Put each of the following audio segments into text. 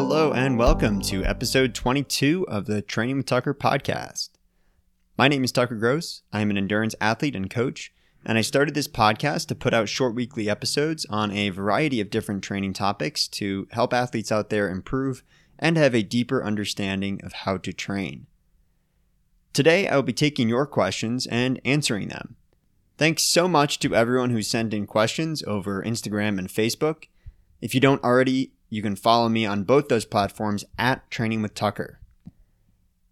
Hello, and welcome to episode 22 of the Training with Tucker podcast. My name is Tucker Gross. I am an endurance athlete and coach, and I started this podcast to put out short weekly episodes on a variety of different training topics to help athletes out there improve and have a deeper understanding of how to train. Today, I will be taking your questions and answering them. Thanks so much to everyone who sent in questions over Instagram and Facebook. If you don't already, you can follow me on both those platforms at Training with Tucker.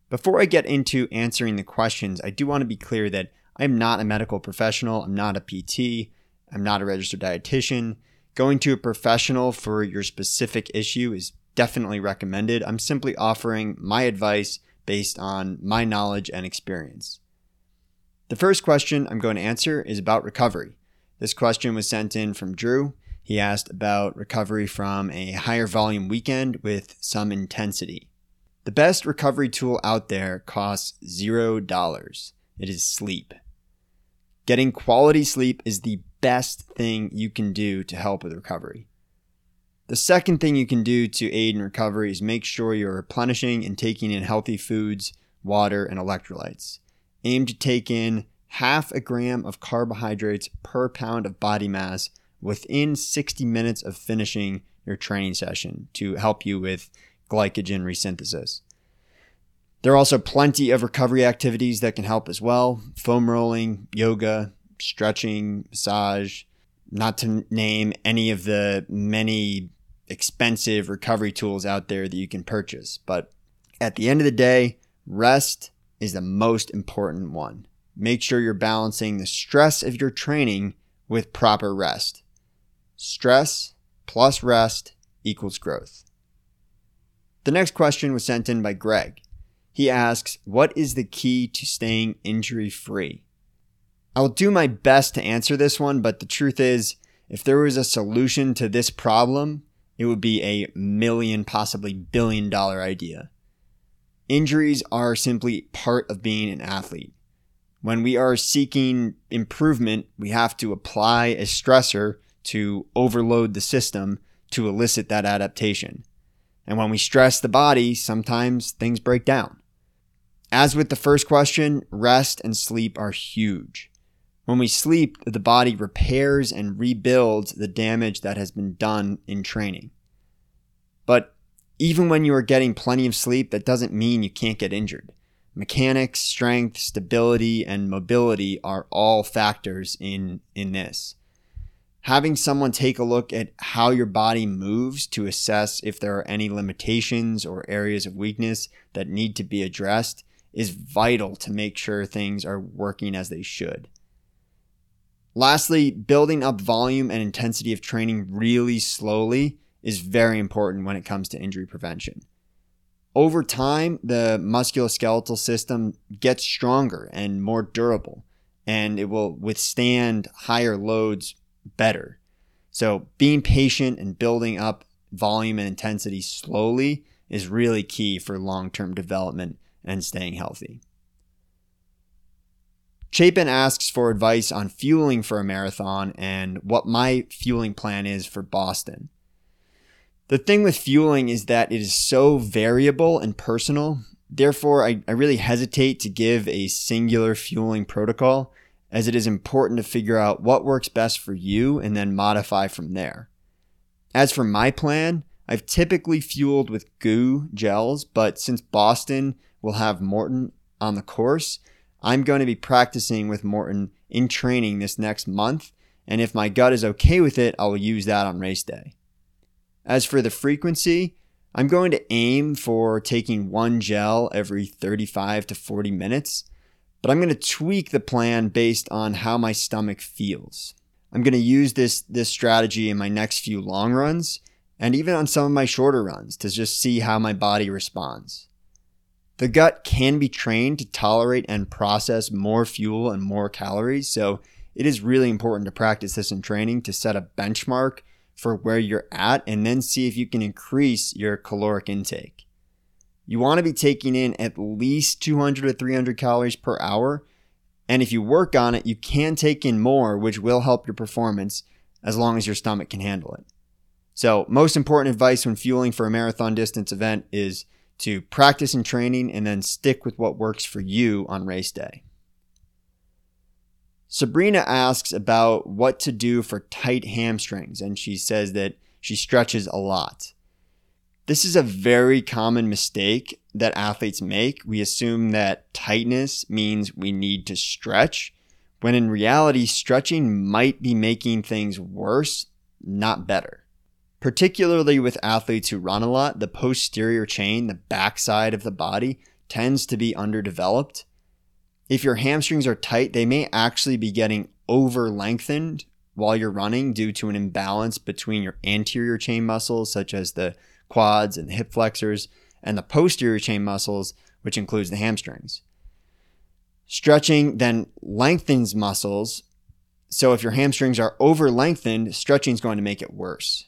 Before I get into answering the questions, I do want to be clear that I'm not a medical professional, I'm not a PT, I'm not a registered dietitian. Going to a professional for your specific issue is definitely recommended. I'm simply offering my advice based on my knowledge and experience. The first question I'm going to answer is about recovery. This question was sent in from Drew. He asked about recovery from a higher volume weekend with some intensity. The best recovery tool out there costs $0. It is sleep. Getting quality sleep is the best thing you can do to help with recovery. The second thing you can do to aid in recovery is make sure you're replenishing and taking in healthy foods, water, and electrolytes. Aim to take in half a gram of carbohydrates per pound of body mass within 60 minutes of finishing your training session to help you with glycogen resynthesis. There are also plenty of recovery activities that can help as well foam rolling, yoga, stretching, massage, not to name any of the many expensive recovery tools out there that you can purchase. But at the end of the day, rest is the most important one. Make sure you're balancing the stress of your training with proper rest. Stress plus rest equals growth. The next question was sent in by Greg. He asks, What is the key to staying injury free? I'll do my best to answer this one, but the truth is, if there was a solution to this problem, it would be a million, possibly billion dollar idea. Injuries are simply part of being an athlete. When we are seeking improvement, we have to apply a stressor to overload the system to elicit that adaptation. And when we stress the body, sometimes things break down. As with the first question, rest and sleep are huge. When we sleep, the body repairs and rebuilds the damage that has been done in training. But even when you are getting plenty of sleep, that doesn't mean you can't get injured. Mechanics, strength, stability, and mobility are all factors in, in this having someone take a look at how your body moves to assess if there are any limitations or areas of weakness that need to be addressed is vital to make sure things are working as they should. Lastly, building up volume and intensity of training really slowly is very important when it comes to injury prevention. Over time, the musculoskeletal system gets stronger and more durable, and it will withstand higher loads better. So being patient and building up volume and intensity slowly is really key for long term development and staying healthy. Chapin asks for advice on fueling for a marathon and what my fueling plan is for Boston. The thing with fueling is that it is so variable and personal. Therefore, I, I really hesitate to give a singular fueling protocol as it is important to figure out what works best for you and then modify from there. As for my plan, I've typically fueled with GU gels, but since Boston will have Maurten on the course, I'm going to be practicing with Maurten in training this next month, and if my gut is okay with it, I will use that on race day. As for the frequency, I'm going to aim for taking one gel every 35 to 40 minutes but I'm going to tweak the plan based on how my stomach feels. I'm going to use this this strategy in my next few long runs and even on some of my shorter runs to just see how my body responds. The gut can be trained to tolerate and process more fuel and more calories, so it is really important to practice this in training to set a benchmark for where you're at and then see if you can increase your caloric intake. You want to be taking in at least 200 to 300 calories per hour. And if you work on it, you can take in more, which will help your performance as long as your stomach can handle it. So, most important advice when fueling for a marathon distance event is to practice and training and then stick with what works for you on race day. Sabrina asks about what to do for tight hamstrings, and she says that she stretches a lot. This is a very common mistake that athletes make. We assume that tightness means we need to stretch, when in reality, stretching might be making things worse, not better. Particularly with athletes who run a lot, the posterior chain, the backside of the body, tends to be underdeveloped. If your hamstrings are tight, they may actually be getting over lengthened while you're running due to an imbalance between your anterior chain muscles, such as the quads and hip flexors, and the posterior chain muscles, which includes the hamstrings. Stretching then lengthens muscles. So if your hamstrings are over lengthened, stretching is going to make it worse.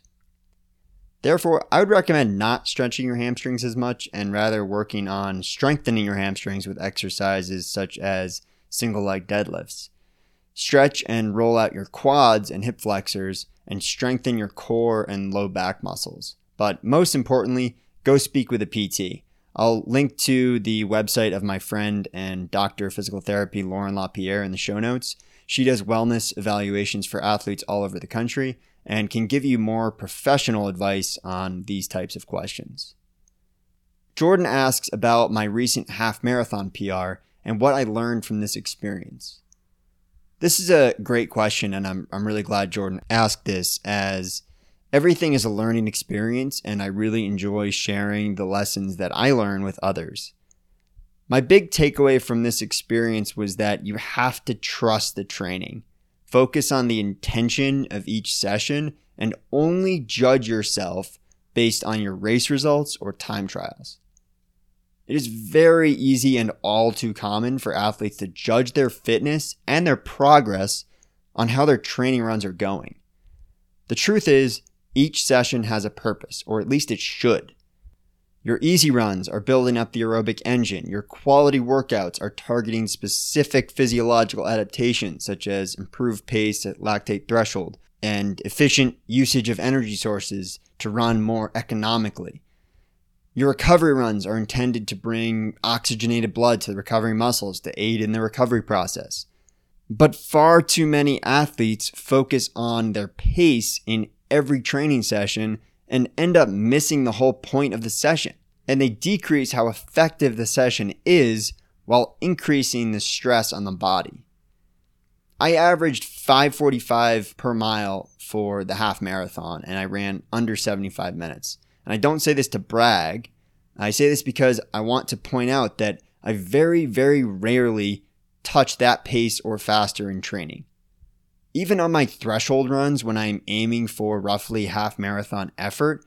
Therefore, I would recommend not stretching your hamstrings as much and rather working on strengthening your hamstrings with exercises such as single leg deadlifts. Stretch and roll out your quads and hip flexors and strengthen your core and low back muscles. But most importantly, go speak with a PT. I'll link to the website of my friend and doctor of physical therapy, Lauren LaPierre, in the show notes. She does wellness evaluations for athletes all over the country and can give you more professional advice on these types of questions. Jordan asks about my recent half marathon PR and what I learned from this experience. This is a great question, and I'm, I'm really glad Jordan asked this as everything is a learning experience, and I really enjoy sharing the lessons that I learn with others. My big takeaway from this experience was that you have to trust the training. Focus on the intention of each session and only judge yourself based on your race results or time trials. It is very easy and all too common for athletes to judge their fitness and their progress on how their training runs are going. The truth is, each session has a purpose, or at least it should. Your easy runs are building up the aerobic engine. Your quality workouts are targeting specific physiological adaptations, such as improved pace at lactate threshold and efficient usage of energy sources to run more economically. Your recovery runs are intended to bring oxygenated blood to the recovering muscles to aid in the recovery process. But far too many athletes focus on their pace in every training session and end up missing the whole point of the session. And they decrease how effective the session is while increasing the stress on the body. I averaged 545 per mile for the half marathon and I ran under 75 minutes. And I don't say this to brag. I say this because I want to point out that I very, very rarely touch that pace or faster in training. Even on my threshold runs, when I'm aiming for roughly half marathon effort,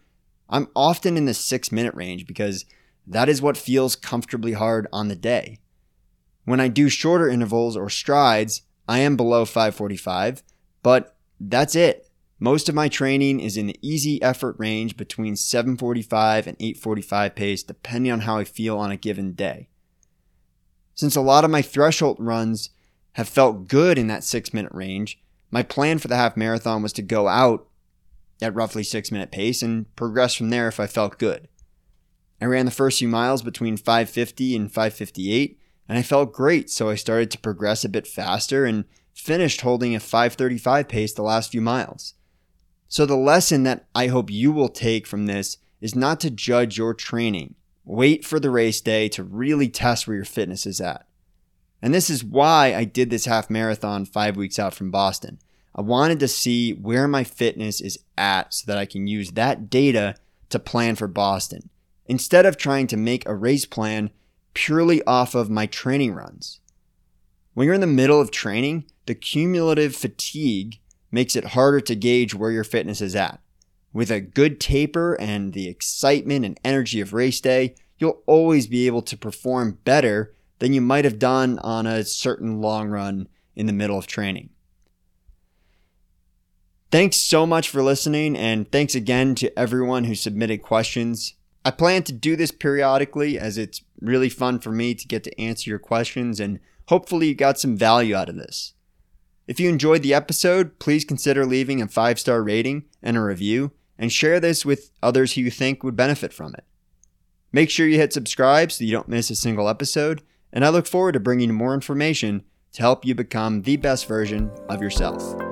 I'm often in the six minute range because that is what feels comfortably hard on the day. When I do shorter intervals or strides, I am below 545, but that's it. Most of my training is in the easy effort range between 745 and 845 pace, depending on how I feel on a given day. Since a lot of my threshold runs have felt good in that six minute range, my plan for the half marathon was to go out at roughly six minute pace and progress from there if I felt good. I ran the first few miles between 550 and 558 and I felt great, so I started to progress a bit faster and finished holding a 535 pace the last few miles. So the lesson that I hope you will take from this is not to judge your training. Wait for the race day to really test where your fitness is at. And this is why I did this half marathon five weeks out from Boston. I wanted to see where my fitness is at so that I can use that data to plan for Boston instead of trying to make a race plan purely off of my training runs. When you're in the middle of training, the cumulative fatigue makes it harder to gauge where your fitness is at. With a good taper and the excitement and energy of race day, you'll always be able to perform better than you might have done on a certain long run in the middle of training. Thanks so much for listening, and thanks again to everyone who submitted questions. I plan to do this periodically as it's really fun for me to get to answer your questions, and hopefully, you got some value out of this. If you enjoyed the episode, please consider leaving a five star rating and a review. and share this with others who you think would benefit from it. Make sure you hit subscribe so you don't miss a single episode, and I look forward to bringing you more information to help you become the best version of yourself.